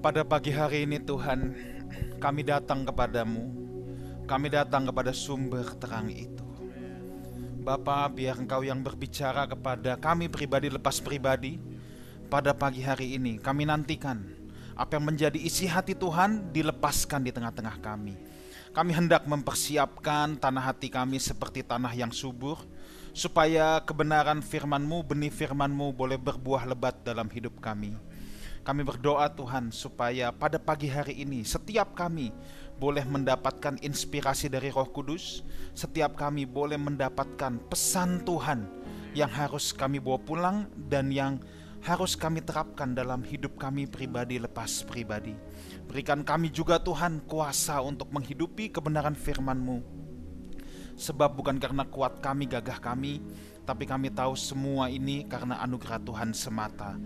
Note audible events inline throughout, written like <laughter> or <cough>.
Pada pagi hari ini Tuhan, kami datang kepadamu. Kami datang kepada sumber terang itu. Bapa, biar Engkau yang berbicara kepada kami pribadi lepas pribadi pada pagi hari ini. Kami nantikan apa yang menjadi isi hati Tuhan dilepaskan di tengah-tengah kami. Kami hendak mempersiapkan tanah hati kami seperti tanah yang subur, supaya kebenaran firman-Mu, benih firman-Mu boleh berbuah lebat dalam hidup kami. Kami berdoa Tuhan supaya pada pagi hari ini setiap kami boleh mendapatkan inspirasi dari Roh Kudus, setiap kami boleh mendapatkan pesan Tuhan yang harus kami bawa pulang dan yang harus kami terapkan dalam hidup kami pribadi lepas pribadi. Berikan kami juga Tuhan kuasa untuk menghidupi kebenaran firman-Mu. Sebab bukan karena kuat kami, gagah kami, tapi kami tahu semua ini karena anugerah Tuhan semata.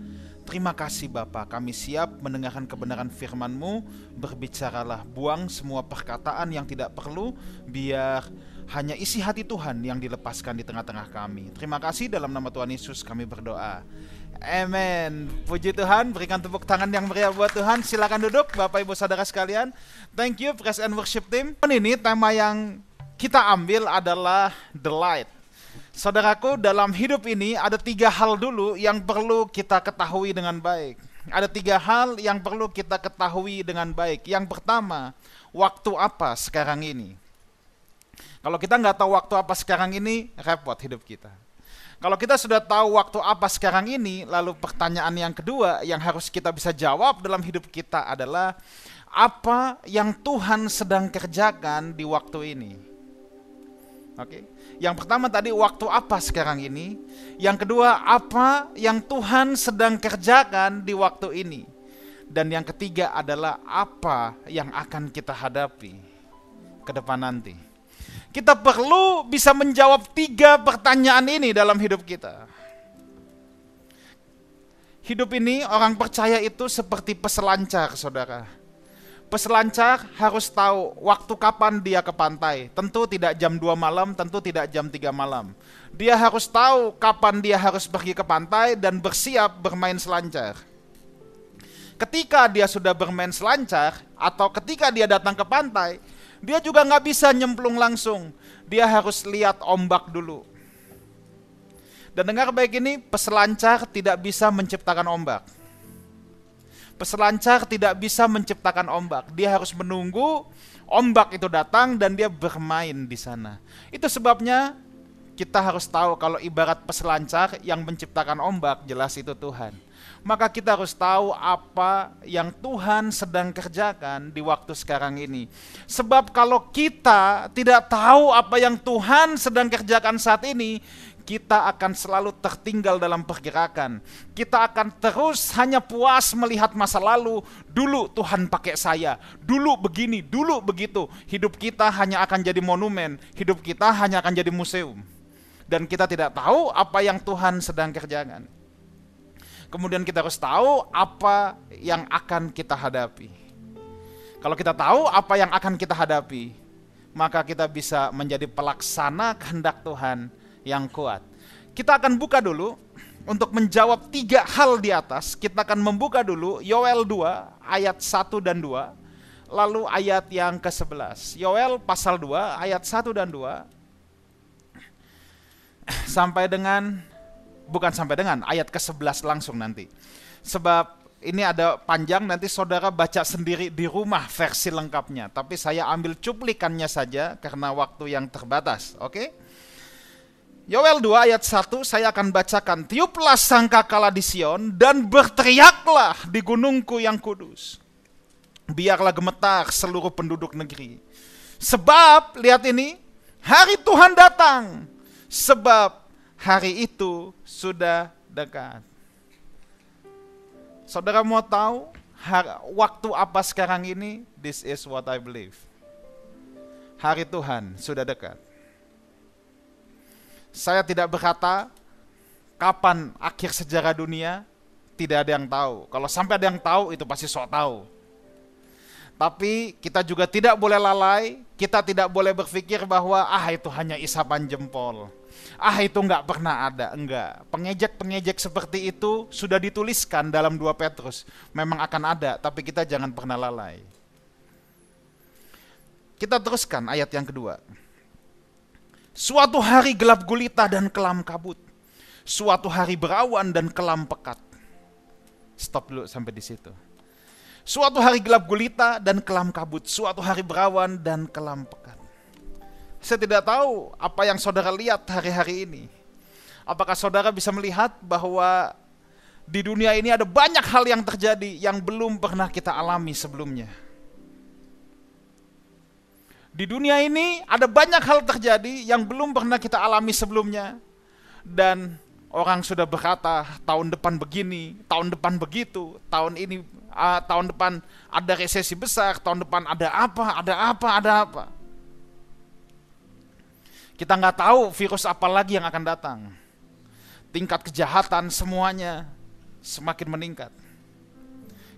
Terima kasih Bapa, kami siap mendengarkan kebenaran firman-Mu. Berbicaralah, buang semua perkataan yang tidak perlu, biar hanya isi hati Tuhan yang dilepaskan di tengah-tengah kami. Terima kasih dalam nama Tuhan Yesus kami berdoa. Amen. Puji Tuhan, berikan tepuk tangan yang meriah buat Tuhan. Silakan duduk Bapak Ibu Saudara sekalian. Thank you Praise and Worship Team. Ini tema yang kita ambil adalah the light. Saudaraku, dalam hidup ini ada tiga hal dulu yang perlu kita ketahui dengan baik. Ada tiga hal yang perlu kita ketahui dengan baik. Yang pertama, waktu apa sekarang ini? Kalau kita nggak tahu waktu apa sekarang ini, repot hidup kita. Kalau kita sudah tahu waktu apa sekarang ini, lalu pertanyaan yang kedua yang harus kita bisa jawab dalam hidup kita adalah apa yang Tuhan sedang kerjakan di waktu ini. Oke. Yang pertama tadi waktu apa sekarang ini? Yang kedua apa yang Tuhan sedang kerjakan di waktu ini? Dan yang ketiga adalah apa yang akan kita hadapi ke depan nanti. Kita perlu bisa menjawab tiga pertanyaan ini dalam hidup kita. Hidup ini orang percaya itu seperti peselancar, saudara Peselancar harus tahu waktu kapan dia ke pantai. Tentu tidak jam 2 malam, tentu tidak jam 3 malam. Dia harus tahu kapan dia harus pergi ke pantai dan bersiap bermain selancar. Ketika dia sudah bermain selancar atau ketika dia datang ke pantai, dia juga nggak bisa nyemplung langsung. Dia harus lihat ombak dulu. Dan dengar baik ini, peselancar tidak bisa menciptakan ombak Peselancar tidak bisa menciptakan ombak. Dia harus menunggu ombak itu datang dan dia bermain di sana. Itu sebabnya kita harus tahu kalau ibarat peselancar yang menciptakan ombak jelas itu Tuhan. Maka kita harus tahu apa yang Tuhan sedang kerjakan di waktu sekarang ini. Sebab kalau kita tidak tahu apa yang Tuhan sedang kerjakan saat ini, kita akan selalu tertinggal dalam pergerakan. Kita akan terus hanya puas melihat masa lalu. Dulu Tuhan pakai saya, dulu begini, dulu begitu. Hidup kita hanya akan jadi monumen, hidup kita hanya akan jadi museum. Dan kita tidak tahu apa yang Tuhan sedang kerjakan. Kemudian kita harus tahu apa yang akan kita hadapi. Kalau kita tahu apa yang akan kita hadapi, maka kita bisa menjadi pelaksana kehendak Tuhan yang kuat. Kita akan buka dulu untuk menjawab tiga hal di atas. Kita akan membuka dulu Yoel 2 ayat 1 dan 2. Lalu ayat yang ke-11. Yoel pasal 2 ayat 1 dan 2. Sampai dengan bukan sampai dengan ayat ke-11 langsung nanti. Sebab ini ada panjang nanti saudara baca sendiri di rumah versi lengkapnya. Tapi saya ambil cuplikannya saja karena waktu yang terbatas. Oke? Okay? Yoel 2 ayat 1 saya akan bacakan. Tiuplah sangkakala di Sion dan berteriaklah di gunungku yang kudus. Biarlah gemetar seluruh penduduk negeri. Sebab, lihat ini, hari Tuhan datang. Sebab hari itu sudah dekat. Saudara mau tahu waktu apa sekarang ini? This is what I believe. Hari Tuhan sudah dekat. Saya tidak berkata kapan akhir sejarah dunia, tidak ada yang tahu. Kalau sampai ada yang tahu, itu pasti sok tahu. Tapi kita juga tidak boleh lalai, kita tidak boleh berpikir bahwa ah itu hanya isapan jempol. Ah itu nggak pernah ada, enggak. Pengejek-pengejek seperti itu sudah dituliskan dalam 2 Petrus. Memang akan ada, tapi kita jangan pernah lalai. Kita teruskan ayat yang kedua. Suatu hari gelap gulita dan kelam kabut. Suatu hari berawan dan kelam pekat. Stop dulu sampai di situ. Suatu hari gelap gulita dan kelam kabut, suatu hari berawan dan kelam pekat. Saya tidak tahu apa yang saudara lihat hari-hari ini. Apakah saudara bisa melihat bahwa di dunia ini ada banyak hal yang terjadi yang belum pernah kita alami sebelumnya. Di dunia ini ada banyak hal terjadi yang belum pernah kita alami sebelumnya. Dan orang sudah berkata tahun depan begini, tahun depan begitu, tahun ini uh, tahun depan ada resesi besar, tahun depan ada apa, ada apa, ada apa. Kita nggak tahu virus apa lagi yang akan datang. Tingkat kejahatan semuanya semakin meningkat.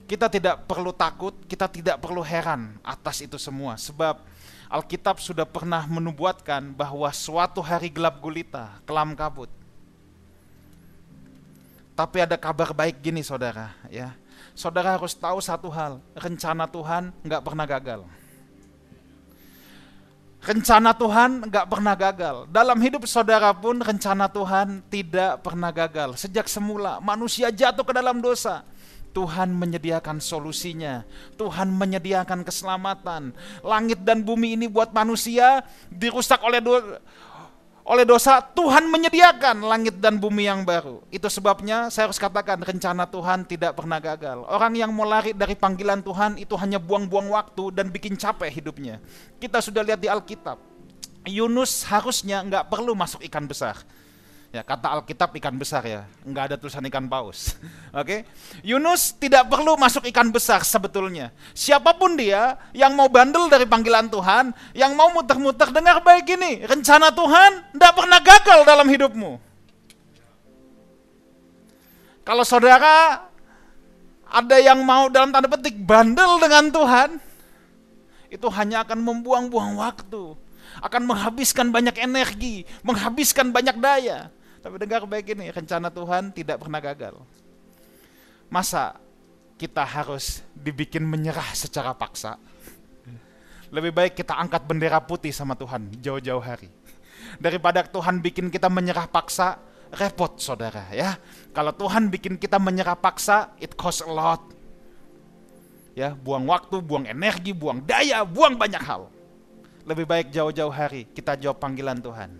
Kita tidak perlu takut, kita tidak perlu heran atas itu semua, sebab Alkitab sudah pernah menubuatkan bahwa suatu hari gelap gulita, kelam kabut. Tapi ada kabar baik gini saudara, ya saudara harus tahu satu hal, rencana Tuhan nggak pernah gagal. Rencana Tuhan nggak pernah gagal. Dalam hidup saudara pun rencana Tuhan tidak pernah gagal. Sejak semula manusia jatuh ke dalam dosa. Tuhan menyediakan solusinya. Tuhan menyediakan keselamatan. Langit dan bumi ini buat manusia dirusak oleh oleh dosa Tuhan menyediakan langit dan bumi yang baru. Itu sebabnya saya harus katakan rencana Tuhan tidak pernah gagal. Orang yang mau lari dari panggilan Tuhan itu hanya buang-buang waktu dan bikin capek hidupnya. Kita sudah lihat di Alkitab. Yunus harusnya nggak perlu masuk ikan besar. Ya, kata Alkitab ikan besar ya, nggak ada tulisan ikan paus. <laughs> Oke, okay? Yunus tidak perlu masuk ikan besar sebetulnya. Siapa pun dia yang mau bandel dari panggilan Tuhan, yang mau muter-muter dengar baik ini, rencana Tuhan tidak pernah gagal dalam hidupmu. Kalau saudara ada yang mau dalam tanda petik bandel dengan Tuhan, itu hanya akan membuang-buang waktu, akan menghabiskan banyak energi, menghabiskan banyak daya. Tapi dengar baik ini, rencana Tuhan tidak pernah gagal. Masa kita harus dibikin menyerah secara paksa? Lebih baik kita angkat bendera putih sama Tuhan jauh-jauh hari. Daripada Tuhan bikin kita menyerah paksa, repot saudara ya. Kalau Tuhan bikin kita menyerah paksa, it cost a lot. Ya, buang waktu, buang energi, buang daya, buang banyak hal. Lebih baik jauh-jauh hari kita jawab panggilan Tuhan.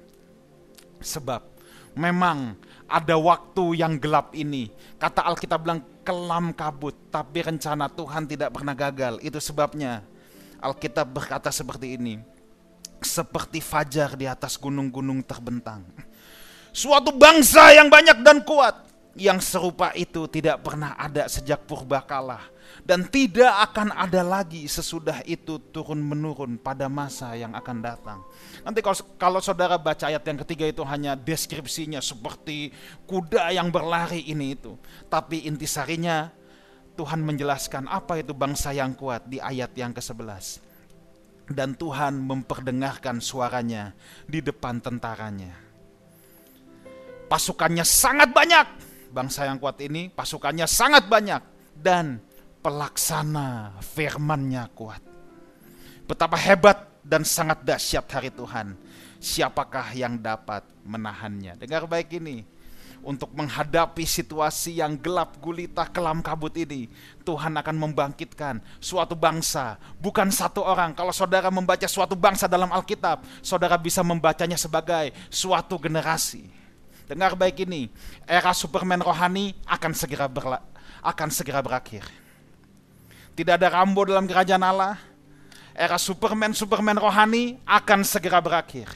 Sebab memang ada waktu yang gelap ini. Kata Alkitab bilang kelam kabut, tapi rencana Tuhan tidak pernah gagal. Itu sebabnya Alkitab berkata seperti ini. Seperti fajar di atas gunung-gunung terbentang. Suatu bangsa yang banyak dan kuat. Yang serupa itu tidak pernah ada sejak purbakala dan tidak akan ada lagi sesudah itu turun menurun pada masa yang akan datang. Nanti kalau, kalau saudara baca ayat yang ketiga itu hanya deskripsinya seperti kuda yang berlari ini itu. Tapi intisarinya Tuhan menjelaskan apa itu bangsa yang kuat di ayat yang ke-11. Dan Tuhan memperdengarkan suaranya di depan tentaranya. Pasukannya sangat banyak. Bangsa yang kuat ini pasukannya sangat banyak. Dan pelaksana firman-Nya kuat. Betapa hebat dan sangat dahsyat hari Tuhan. Siapakah yang dapat menahannya? Dengar baik ini. Untuk menghadapi situasi yang gelap gulita kelam kabut ini, Tuhan akan membangkitkan suatu bangsa, bukan satu orang. Kalau saudara membaca suatu bangsa dalam Alkitab, saudara bisa membacanya sebagai suatu generasi. Dengar baik ini, era Superman rohani akan segera berla akan segera berakhir tidak ada Rambo dalam kerajaan Allah. Era Superman-Superman rohani akan segera berakhir.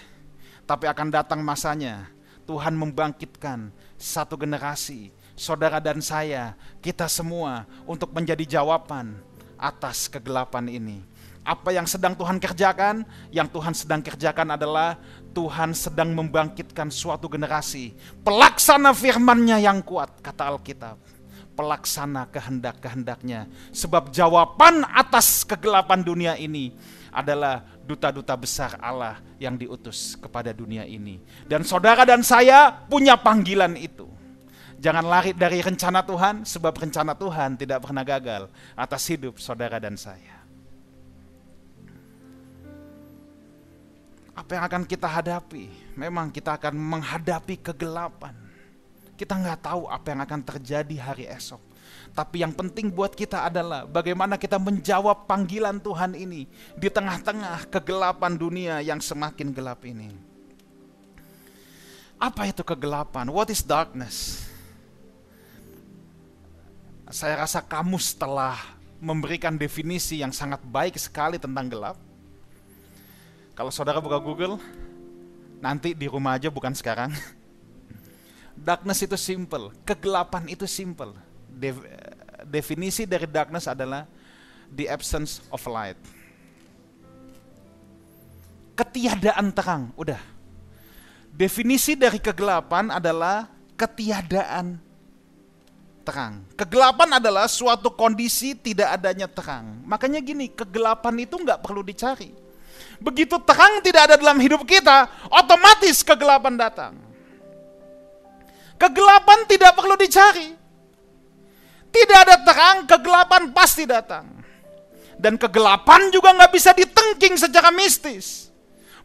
Tapi akan datang masanya Tuhan membangkitkan satu generasi, saudara dan saya, kita semua untuk menjadi jawaban atas kegelapan ini. Apa yang sedang Tuhan kerjakan? Yang Tuhan sedang kerjakan adalah Tuhan sedang membangkitkan suatu generasi, pelaksana firman-Nya yang kuat, kata Alkitab pelaksana kehendak-kehendaknya. Sebab jawaban atas kegelapan dunia ini adalah duta-duta besar Allah yang diutus kepada dunia ini. Dan saudara dan saya punya panggilan itu. Jangan lari dari rencana Tuhan, sebab rencana Tuhan tidak pernah gagal atas hidup saudara dan saya. Apa yang akan kita hadapi? Memang kita akan menghadapi kegelapan. Kita nggak tahu apa yang akan terjadi hari esok. Tapi yang penting buat kita adalah bagaimana kita menjawab panggilan Tuhan ini di tengah-tengah kegelapan dunia yang semakin gelap ini. Apa itu kegelapan? What is darkness? Saya rasa kamus telah memberikan definisi yang sangat baik sekali tentang gelap. Kalau saudara buka Google, nanti di rumah aja bukan sekarang. <laughs> Darkness itu simple, kegelapan itu simple. De definisi dari darkness adalah the absence of light. Ketiadaan terang, udah. Definisi dari kegelapan adalah ketiadaan terang. Kegelapan adalah suatu kondisi tidak adanya terang. Makanya gini, kegelapan itu nggak perlu dicari. Begitu terang tidak ada dalam hidup kita, otomatis kegelapan datang. Kegelapan tidak perlu dicari. Tidak ada terang, kegelapan pasti datang. Dan kegelapan juga nggak bisa ditengking secara mistis.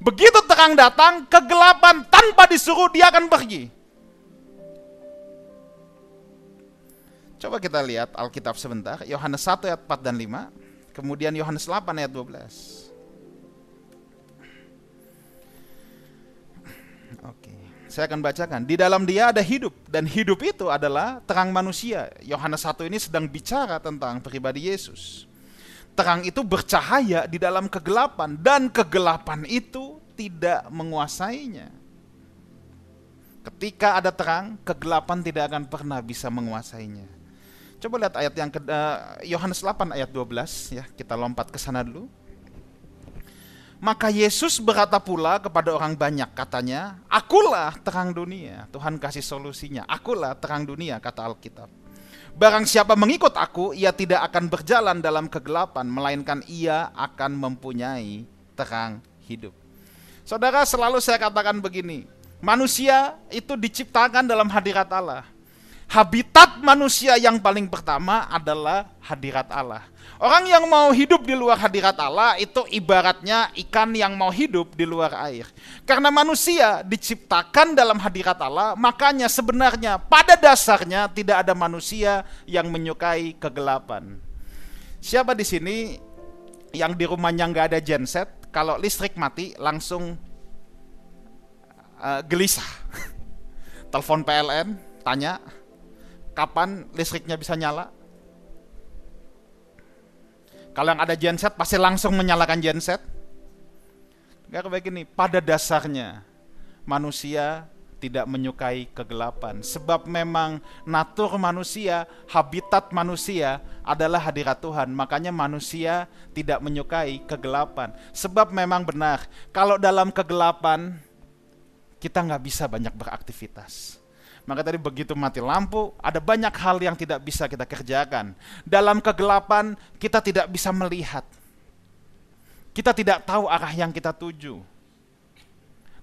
Begitu terang datang, kegelapan tanpa disuruh dia akan pergi. Coba kita lihat Alkitab sebentar, Yohanes 1 ayat 4 dan 5, kemudian Yohanes 8 ayat 12. Saya akan bacakan. Di dalam dia ada hidup, dan hidup itu adalah terang manusia. Yohanes 1 ini sedang bicara tentang pribadi Yesus. Terang itu bercahaya di dalam kegelapan, dan kegelapan itu tidak menguasainya. Ketika ada terang, kegelapan tidak akan pernah bisa menguasainya. Coba lihat ayat yang ke eh, Yohanes 8 ayat 12 ya, kita lompat ke sana dulu. Maka Yesus berkata pula kepada orang banyak katanya, "Akulah terang dunia." Tuhan kasih solusinya. "Akulah terang dunia," kata Alkitab. Barang siapa mengikut aku, ia tidak akan berjalan dalam kegelapan, melainkan ia akan mempunyai terang hidup. Saudara, selalu saya katakan begini, manusia itu diciptakan dalam hadirat Allah habitat manusia yang paling pertama adalah hadirat Allah. Orang yang mau hidup di luar hadirat Allah itu ibaratnya ikan yang mau hidup di luar air. Karena manusia diciptakan dalam hadirat Allah, makanya sebenarnya pada dasarnya tidak ada manusia yang menyukai kegelapan. Siapa di sini yang di rumahnya nggak ada genset, kalau listrik mati langsung uh, gelisah. <laughs> Telepon PLN, tanya, kapan listriknya bisa nyala? Kalau yang ada genset pasti langsung menyalakan genset. Gak kayak gini, pada dasarnya manusia tidak menyukai kegelapan sebab memang natur manusia, habitat manusia adalah hadirat Tuhan. Makanya manusia tidak menyukai kegelapan. Sebab memang benar, kalau dalam kegelapan kita nggak bisa banyak beraktivitas. Maka tadi begitu mati lampu, ada banyak hal yang tidak bisa kita kerjakan. Dalam kegelapan, kita tidak bisa melihat. Kita tidak tahu arah yang kita tuju.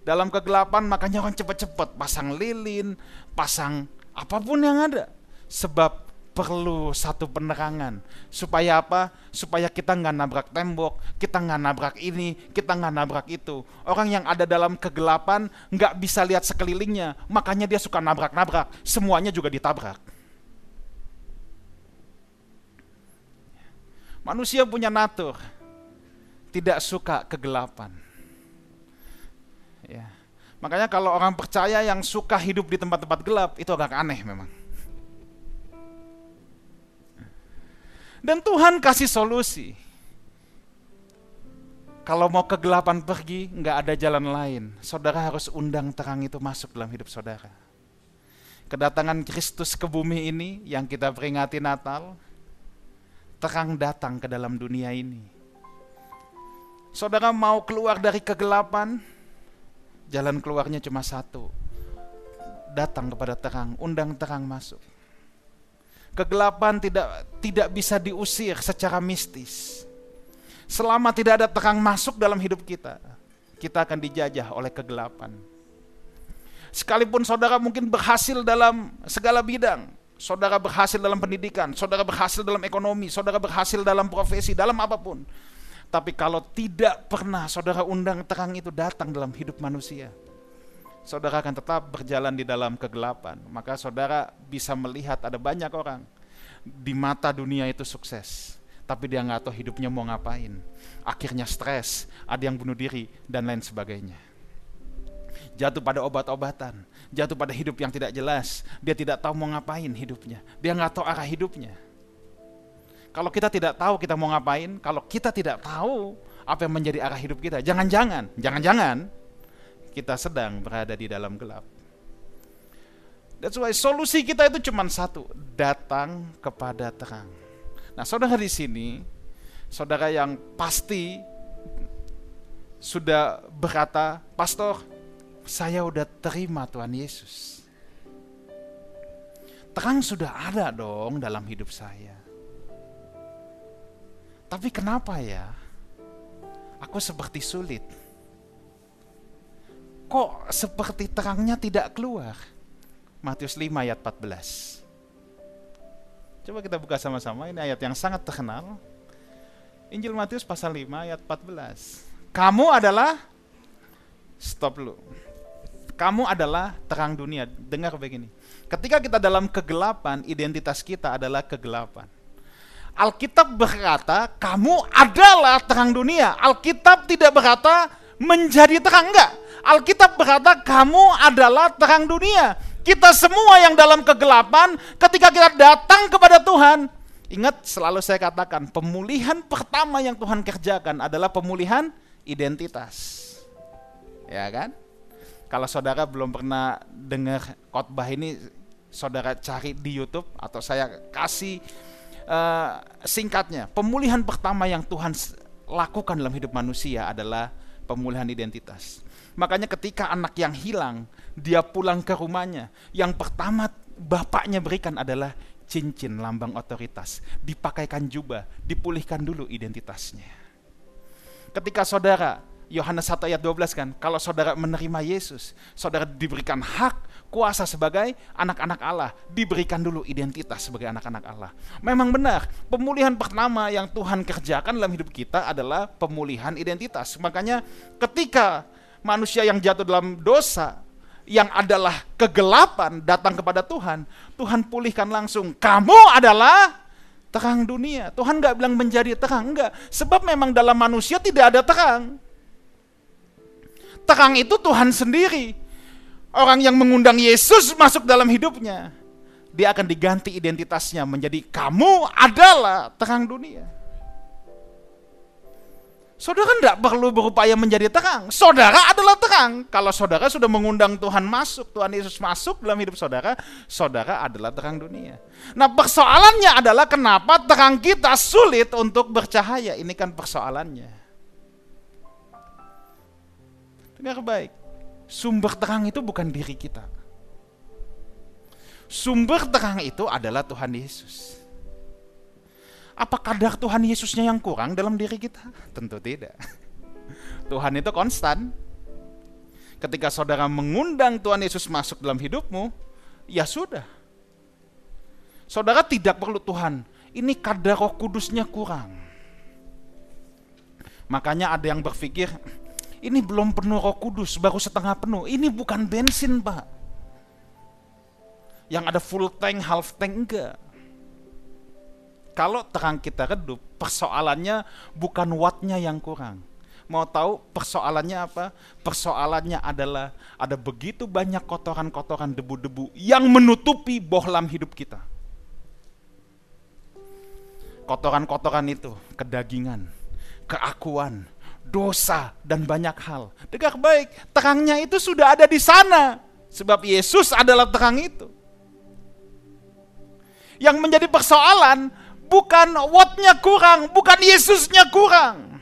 Dalam kegelapan, makanya orang cepat-cepat pasang lilin, pasang apa pun yang ada. Sebab perlu satu penerangan supaya apa? Supaya kita nggak nabrak tembok, kita nggak nabrak ini, kita nggak nabrak itu. Orang yang ada dalam kegelapan nggak bisa lihat sekelilingnya, makanya dia suka nabrak-nabrak. Semuanya juga ditabrak. Manusia punya natur tidak suka kegelapan. Ya. Makanya kalau orang percaya yang suka hidup di tempat-tempat gelap itu agak aneh memang. Dan Tuhan kasih solusi. Kalau mau kegelapan pergi, nggak ada jalan lain. Saudara harus undang terang itu masuk dalam hidup saudara. Kedatangan Kristus ke bumi ini yang kita peringati Natal, terang datang ke dalam dunia ini. Saudara mau keluar dari kegelapan, jalan keluarnya cuma satu. Datang kepada terang, undang terang masuk. Kegelapan tidak tidak bisa diusir secara mistis. Selama tidak ada terang masuk dalam hidup kita, kita akan dijajah oleh kegelapan. Sekalipun saudara mungkin berhasil dalam segala bidang, saudara berhasil dalam pendidikan, saudara berhasil dalam ekonomi, saudara berhasil dalam profesi, dalam apa pun. Tapi kalau tidak pernah saudara undang terang itu datang dalam hidup manusia, saudara akan tetap berjalan di dalam kegelapan. Maka saudara bisa melihat ada banyak orang di mata dunia itu sukses, tapi dia nggak tahu hidupnya mau ngapain. Akhirnya stres, ada yang bunuh diri dan lain sebagainya. Jatuh pada obat-obatan, jatuh pada hidup yang tidak jelas. Dia tidak tahu mau ngapain hidupnya. Dia nggak tahu arah hidupnya. Kalau kita tidak tahu kita mau ngapain, kalau kita tidak tahu apa yang menjadi arah hidup kita, jangan-jangan, jangan-jangan kita sedang berada di dalam gelap. That's why solusi kita itu cuma satu, datang kepada terang. Nah, saudara di sini, saudara yang pasti sudah berkata, Pastor, saya udah terima Tuhan Yesus. Terang sudah ada dong dalam hidup saya. Tapi kenapa ya? Aku seperti sulit kok seperti terangnya tidak keluar? Matius 5 ayat 14. Coba kita buka sama-sama, ini ayat yang sangat terkenal. Injil Matius pasal 5 ayat 14. Kamu adalah stop lu. Kamu adalah terang dunia. Dengar begini. Ketika kita dalam kegelapan, identitas kita adalah kegelapan. Alkitab berkata, kamu adalah terang dunia. Alkitab tidak berkata menjadi terang enggak. Alkitab berkata kamu adalah terang dunia. Kita semua yang dalam kegelapan ketika kita datang kepada Tuhan, ingat selalu saya katakan pemulihan pertama yang Tuhan kerjakan adalah pemulihan identitas. Ya kan? Kalau saudara belum pernah dengar khotbah ini, saudara cari di YouTube atau saya kasih uh, singkatnya. Pemulihan pertama yang Tuhan lakukan dalam hidup manusia adalah pemulihan identitas. Makanya ketika anak yang hilang, dia pulang ke rumahnya, yang pertama bapaknya berikan adalah cincin lambang otoritas, dipakaikan jubah, dipulihkan dulu identitasnya. Ketika saudara Yohanes 1 ayat 12 kan, kalau saudara menerima Yesus, saudara diberikan hak kuasa sebagai anak-anak Allah, diberikan dulu identitas sebagai anak-anak Allah. Memang benar, pemulihan pertama yang Tuhan kerjakan dalam hidup kita adalah pemulihan identitas. Makanya ketika manusia yang jatuh dalam dosa, yang adalah kegelapan datang kepada Tuhan, Tuhan pulihkan langsung. Kamu adalah terang dunia. Tuhan nggak bilang menjadi terang, enggak. Sebab memang dalam manusia tidak ada terang. Terang itu Tuhan sendiri. Orang yang mengundang Yesus masuk dalam hidupnya, dia akan diganti identitasnya menjadi kamu adalah terang dunia. Saudara tidak perlu berupaya menjadi terang. Saudara adalah terang. Kalau saudara sudah mengundang Tuhan masuk, Tuhan Yesus masuk dalam hidup saudara, saudara adalah terang dunia. Nah persoalannya adalah kenapa terang kita sulit untuk bercahaya. Ini kan persoalannya. Dengar baik. Sumber terang itu bukan diri kita. Sumber terang itu adalah Tuhan Yesus. Apa kadar Tuhan Yesusnya yang kurang dalam diri kita? <laughs> Tentu tidak. <laughs> Tuhan itu konstan. Ketika saudara mengundang Tuhan Yesus masuk dalam hidupmu, ya sudah. Saudara tidak perlu Tuhan, ini kadar roh kudusnya kurang. Makanya ada yang berpikir, ini belum penuh roh kudus, baru setengah penuh. Ini bukan bensin pak. Yang ada full tank, half tank, enggak kalau terang kita redup, persoalannya bukan wattnya yang kurang. Mau tahu persoalannya apa? Persoalannya adalah ada begitu banyak kotoran-kotoran debu-debu yang menutupi bohlam hidup kita. Kotoran-kotoran itu, kedagingan, keakuan, dosa, dan banyak hal. Dengar baik, terangnya itu sudah ada di sana. Sebab Yesus adalah terang itu. Yang menjadi persoalan bukan wattnya kurang, bukan Yesusnya kurang.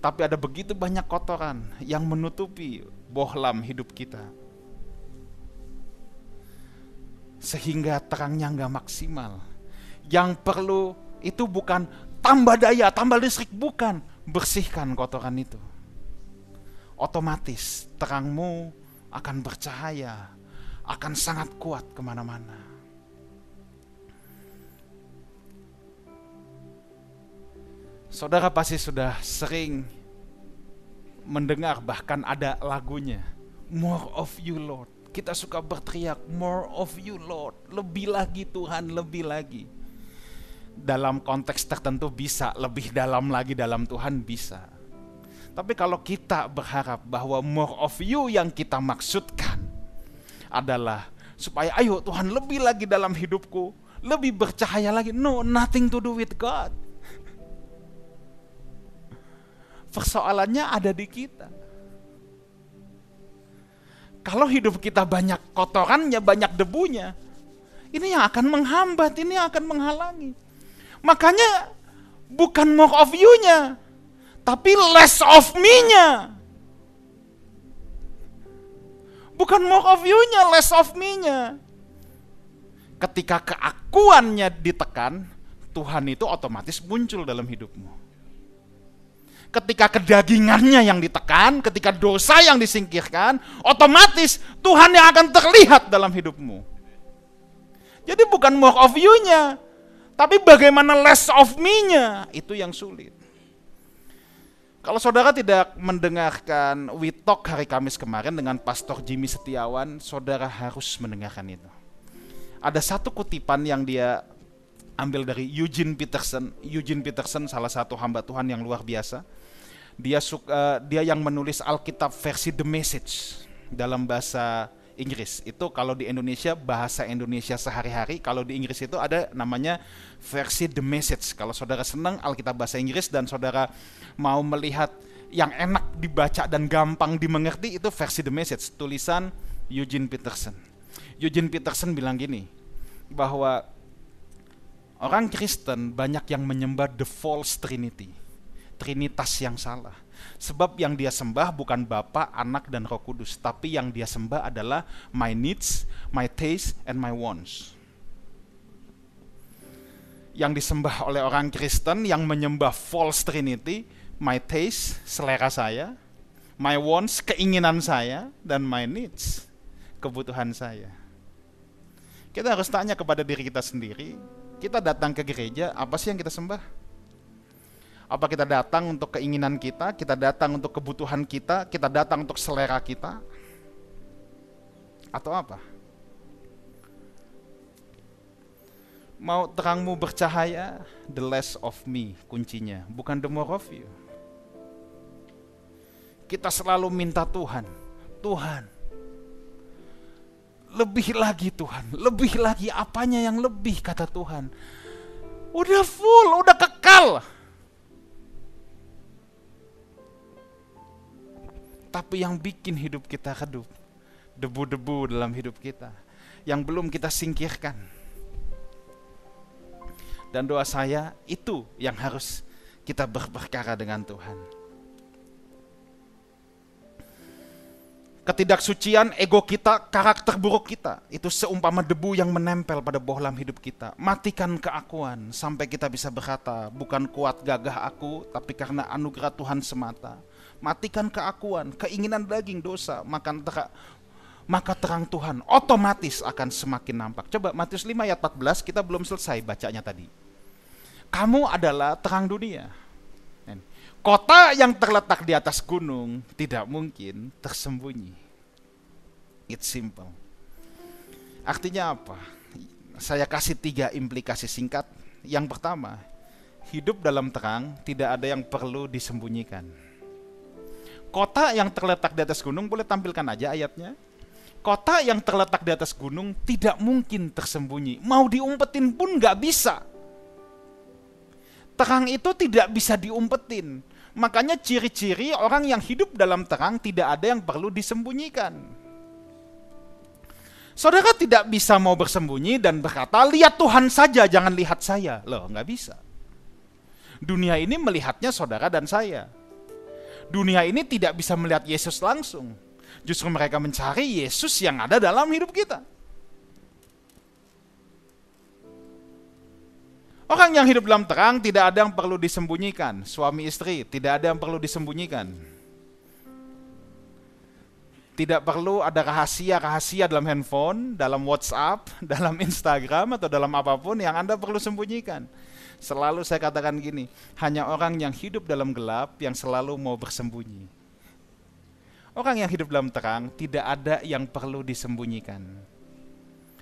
Tapi ada begitu banyak kotoran yang menutupi bohlam hidup kita. sehingga terangnya nggak maksimal. Yang perlu itu bukan tambah daya, tambah listrik, bukan. Bersihkan kotoran itu. Otomatis terangmu akan bercahaya, akan sangat kuat ke mana-mana. Saudara pasti sudah sering mendengar bahkan ada lagunya More of you Lord kita suka berteriak, more of you Lord. Lebih lagi Tuhan, lebih lagi. Dalam konteks tertentu bisa, lebih dalam lagi dalam Tuhan bisa. Tapi kalau kita berharap bahwa more of you yang kita maksudkan adalah supaya ayo Tuhan lebih lagi dalam hidupku, lebih bercahaya lagi. No, nothing to do with God. Persoalannya ada di kita kalau hidup kita banyak kotorannya, banyak debunya, ini yang akan menghambat, ini yang akan menghalangi. Makanya bukan more of you-nya, tapi less of me-nya. Bukan more of you-nya, less of me-nya. Ketika keakuannya ditekan, Tuhan itu otomatis muncul dalam hidupmu ketika kedagingannya yang ditekan, ketika dosa yang disingkirkan, otomatis Tuhan yang akan terlihat dalam hidupmu. Jadi bukan more of you-nya, tapi bagaimana less of me-nya, itu yang sulit. Kalau saudara tidak mendengarkan We Talk hari Kamis kemarin dengan Pastor Jimmy Setiawan, saudara harus mendengarkan itu. Ada satu kutipan yang dia ambil dari Eugene Peterson. Eugene Peterson salah satu hamba Tuhan yang luar biasa dia suka dia yang menulis Alkitab versi The Message dalam bahasa Inggris. Itu kalau di Indonesia bahasa Indonesia sehari-hari, kalau di Inggris itu ada namanya versi The Message. Kalau saudara senang Alkitab bahasa Inggris dan saudara mau melihat yang enak dibaca dan gampang dimengerti itu versi The Message, tulisan Eugene Peterson. Eugene Peterson bilang gini, bahwa orang Kristen banyak yang menyembah the false trinity trinitas yang salah. Sebab yang dia sembah bukan Bapa, Anak, dan Roh Kudus, tapi yang dia sembah adalah my needs, my taste, and my wants. Yang disembah oleh orang Kristen yang menyembah false trinity, my taste, selera saya, my wants, keinginan saya, dan my needs, kebutuhan saya. Kita harus tanya kepada diri kita sendiri, kita datang ke gereja, apa sih yang kita sembah? Apa kita datang untuk keinginan kita, kita datang untuk kebutuhan kita, kita datang untuk selera kita? Atau apa? Mau terangmu bercahaya, the less of me kuncinya, bukan the more of you. Kita selalu minta Tuhan, Tuhan, lebih lagi Tuhan, lebih lagi apanya yang lebih kata Tuhan. Udah full, udah kekal. Tapi yang bikin hidup kita redup, debu-debu dalam hidup kita yang belum kita singkirkan. Dan doa saya itu yang harus kita berperkara dengan Tuhan. Ketidaksucian ego kita, karakter buruk kita, itu seumpama debu yang menempel pada bohlam hidup kita. Matikan keakuan sampai kita bisa berkata, bukan kuat gagah aku, tapi karena anugerah Tuhan semata matikan keakuan, keinginan daging dosa, makan terang, maka terang Tuhan otomatis akan semakin nampak. Coba Matius 5 ayat 14 kita belum selesai bacanya tadi. Kamu adalah terang dunia. Kota yang terletak di atas gunung tidak mungkin tersembunyi. It's simple. Artinya apa? Saya kasih tiga implikasi singkat. Yang pertama, hidup dalam terang tidak ada yang perlu disembunyikan Kota yang terletak di atas gunung, boleh tampilkan aja ayatnya. Kota yang terletak di atas gunung tidak mungkin tersembunyi. Mau diumpetin pun nggak bisa. Terang itu tidak bisa diumpetin. Makanya ciri-ciri orang yang hidup dalam terang tidak ada yang perlu disembunyikan. Saudara tidak bisa mau bersembunyi dan berkata, lihat Tuhan saja, jangan lihat saya. Loh, nggak bisa. Dunia ini melihatnya saudara dan saya dunia ini tidak bisa melihat Yesus langsung. Justru mereka mencari Yesus yang ada dalam hidup kita. Orang yang hidup dalam terang tidak ada yang perlu disembunyikan. Suami istri tidak ada yang perlu disembunyikan. Tidak perlu ada rahasia-rahasia dalam handphone, dalam WhatsApp, <laughs> dalam Instagram, atau dalam apa pun yang Anda perlu sembunyikan Selalu saya katakan gini, hanya orang yang hidup dalam gelap yang selalu mau bersembunyi. Orang yang hidup dalam terang tidak ada yang perlu disembunyikan.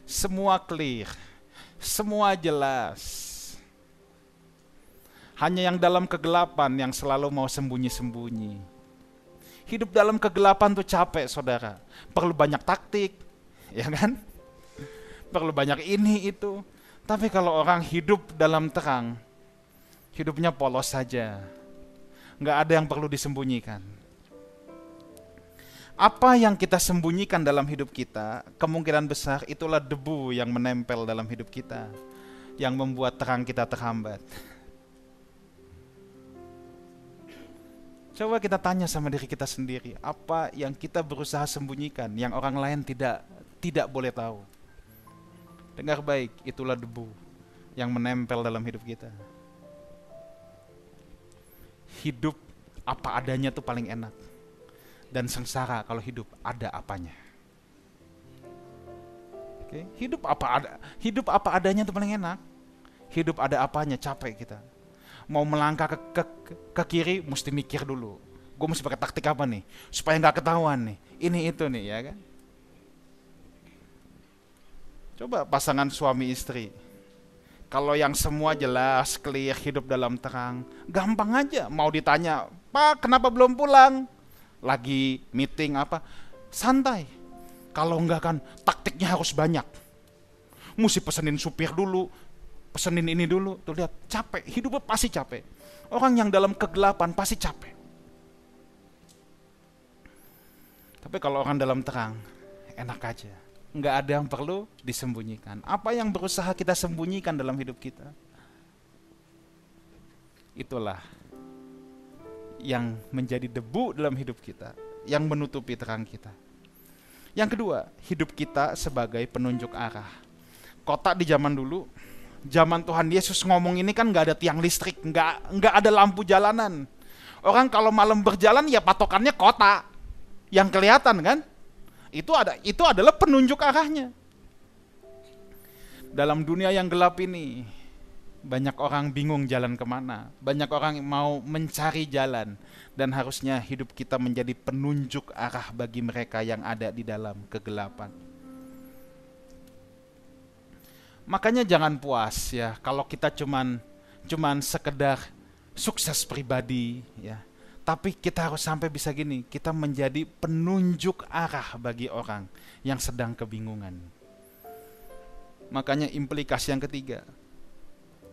Semua clear, semua jelas hanya yang dalam kegelapan yang selalu mau sembunyi-sembunyi. Hidup dalam kegelapan tuh capek, saudara. Perlu banyak taktik, ya kan? Perlu banyak ini itu. Tapi kalau orang hidup dalam terang, hidupnya polos saja. Nggak ada yang perlu disembunyikan. Apa yang kita sembunyikan dalam hidup kita, kemungkinan besar itulah debu yang menempel dalam hidup kita, yang membuat terang kita terhambat. Coba kita tanya sama diri kita sendiri, apa yang kita berusaha sembunyikan yang orang lain tidak tidak boleh tahu. Dengar baik, itulah debu yang menempel dalam hidup kita. Hidup apa adanya tuh paling enak. Dan sengsara kalau hidup ada apanya. Oke, hidup apa ada hidup apa adanya tuh paling enak. Hidup ada apanya capek kita mau melangkah ke, ke, ke kiri mesti mikir dulu. Gue mesti pakai taktik apa nih supaya nggak ketahuan nih. Ini itu nih ya kan. Coba pasangan suami istri. Kalau yang semua jelas, clear, hidup dalam terang, gampang aja. Mau ditanya, Pak kenapa belum pulang? Lagi meeting apa? Santai. Kalau enggak kan taktiknya harus banyak. Mesti pesenin supir dulu, pesenin ini dulu, tuh lihat capek, hidupnya pasti capek. Orang yang dalam kegelapan pasti capek. Tapi kalau orang dalam terang, enak aja. Nggak ada yang perlu disembunyikan. Apa yang berusaha kita sembunyikan dalam hidup kita? Itulah yang menjadi debu dalam hidup kita, yang menutupi terang kita. Yang kedua, hidup kita sebagai penunjuk arah. Kota di zaman dulu zaman Tuhan Yesus ngomong ini kan nggak ada tiang listrik, nggak nggak ada lampu jalanan. Orang kalau malam berjalan ya patokannya kota yang kelihatan kan? Itu ada itu adalah penunjuk arahnya. Dalam dunia yang gelap ini banyak orang bingung jalan ke mana, banyak orang mau mencari jalan dan harusnya hidup kita menjadi penunjuk arah bagi mereka yang ada di dalam kegelapan. Makanya jangan puas ya kalau kita cuman cuman sekedar sukses pribadi ya. Tapi kita harus sampai bisa gini, kita menjadi penunjuk arah bagi orang yang sedang kebingungan. Makanya implikasi yang ketiga,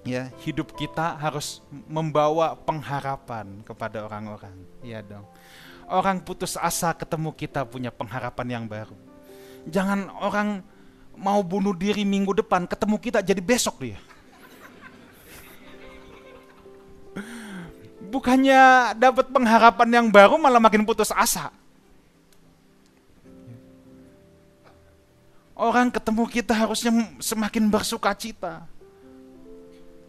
ya hidup kita harus membawa pengharapan kepada orang-orang. Ya dong. Orang putus asa ketemu kita punya pengharapan yang baru. Jangan orang mau bunuh diri minggu depan, ketemu kita jadi besok dia. Bukannya dapat pengharapan yang baru malah makin putus asa. Orang ketemu kita harusnya semakin bersuka cita.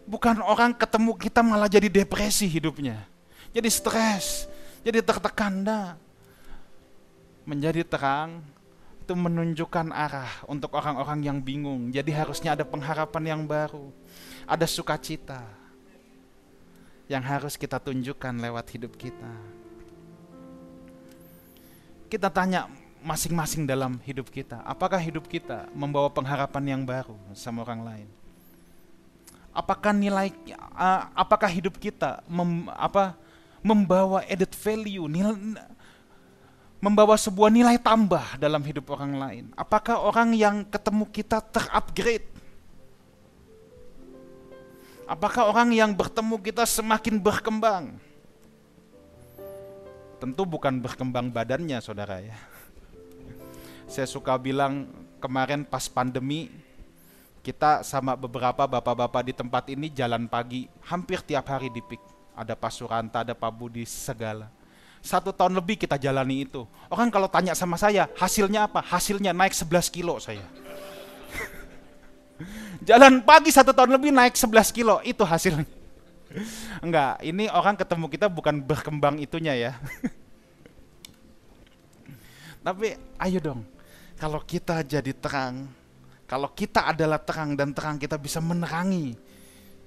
Bukan orang ketemu kita malah jadi depresi hidupnya. Jadi stres, jadi tertekan. Menjadi terang, itu menunjukkan arah untuk orang-orang yang bingung. Jadi harusnya ada pengharapan yang baru, ada sukacita yang harus kita tunjukkan lewat hidup kita. Kita tanya masing-masing dalam hidup kita, apakah hidup kita membawa pengharapan yang baru sama orang lain? Apakah nilai apakah hidup kita mem, apa membawa added value, nilai, membawa sebuah nilai tambah dalam hidup orang lain? Apakah orang yang ketemu kita terupgrade? Apakah orang yang bertemu kita semakin berkembang? Tentu bukan berkembang badannya, saudara ya. Saya suka bilang kemarin pas pandemi, kita sama beberapa bapak-bapak di tempat ini jalan pagi hampir tiap hari di PIK. Ada Pak Suranta, ada Pak Budi, segala satu tahun lebih kita jalani itu. Orang kalau tanya sama saya, hasilnya apa? Hasilnya naik 11 kilo saya. Jalan pagi satu tahun lebih naik 11 kilo, itu hasilnya. Enggak, ini orang ketemu kita bukan berkembang itunya ya. Tapi ayo dong, kalau kita jadi terang, kalau kita adalah terang dan terang kita bisa menerangi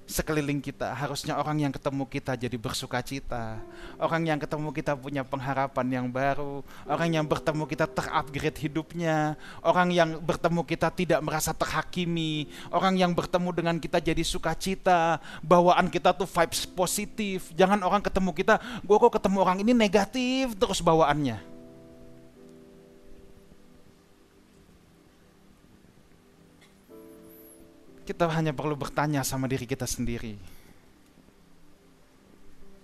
sekeliling kita. Harusnya orang yang ketemu kita jadi bersuka cita. Orang yang ketemu kita punya pengharapan yang baru. Orang yang bertemu kita terupgrade hidupnya. Orang yang bertemu kita tidak merasa terhakimi. Orang yang bertemu dengan kita jadi sukacita. Bawaan kita tuh vibes positif. Jangan orang ketemu kita, gue kok ketemu orang ini negatif terus bawaannya. Kita hanya perlu bertanya sama diri kita sendiri.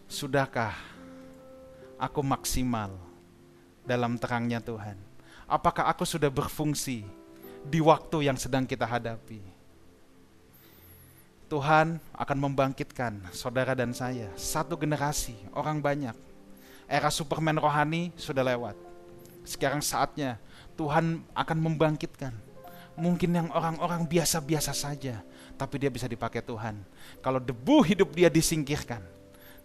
Sudahkah aku maksimal dalam terangnya Tuhan? Apakah aku sudah berfungsi di waktu yang sedang kita hadapi? Tuhan akan membangkitkan saudara dan saya, satu generasi, orang banyak. Era Superman rohani sudah lewat. Sekarang saatnya Tuhan akan membangkitkan mungkin yang orang-orang biasa-biasa saja, tapi dia bisa dipakai Tuhan. Kalau debu hidup dia disingkirkan,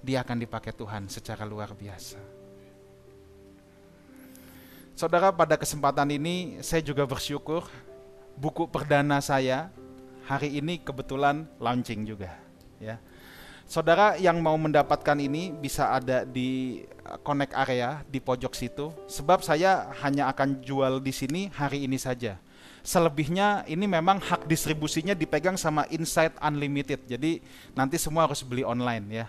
dia akan dipakai Tuhan secara luar biasa. Saudara, pada kesempatan ini saya juga bersyukur buku perdana saya hari ini kebetulan launching juga, ya. Saudara yang mau mendapatkan ini bisa ada di connect area di pojok situ. Sebab saya hanya akan jual di sini hari ini saja Selebihnya ini memang hak distribusinya dipegang sama Insight Unlimited. Jadi nanti semua harus beli online ya.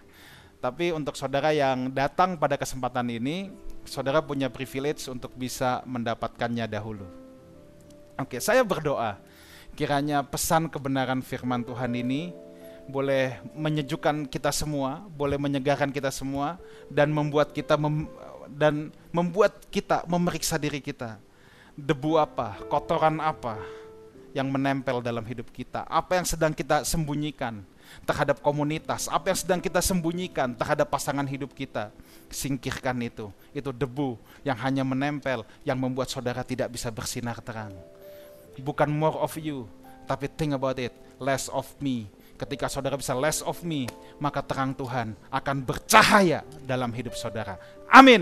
Tapi untuk saudara yang datang pada kesempatan ini, saudara punya privilege untuk bisa mendapatkannya dahulu. Oke, saya berdoa kiranya pesan kebenaran firman Tuhan ini boleh menyejukkan kita semua, boleh menyegarkan kita semua dan membuat kita mem dan membuat kita memeriksa diri kita debu apa, kotoran apa yang menempel dalam hidup kita, apa yang sedang kita sembunyikan terhadap komunitas, apa yang sedang kita sembunyikan terhadap pasangan hidup kita. Singkirkan itu, itu debu yang hanya menempel, yang membuat saudara tidak bisa bersinar terang. Bukan more of you, tapi think about it, less of me. Ketika saudara bisa less of me, maka terang Tuhan akan bercahaya dalam hidup saudara. Amin.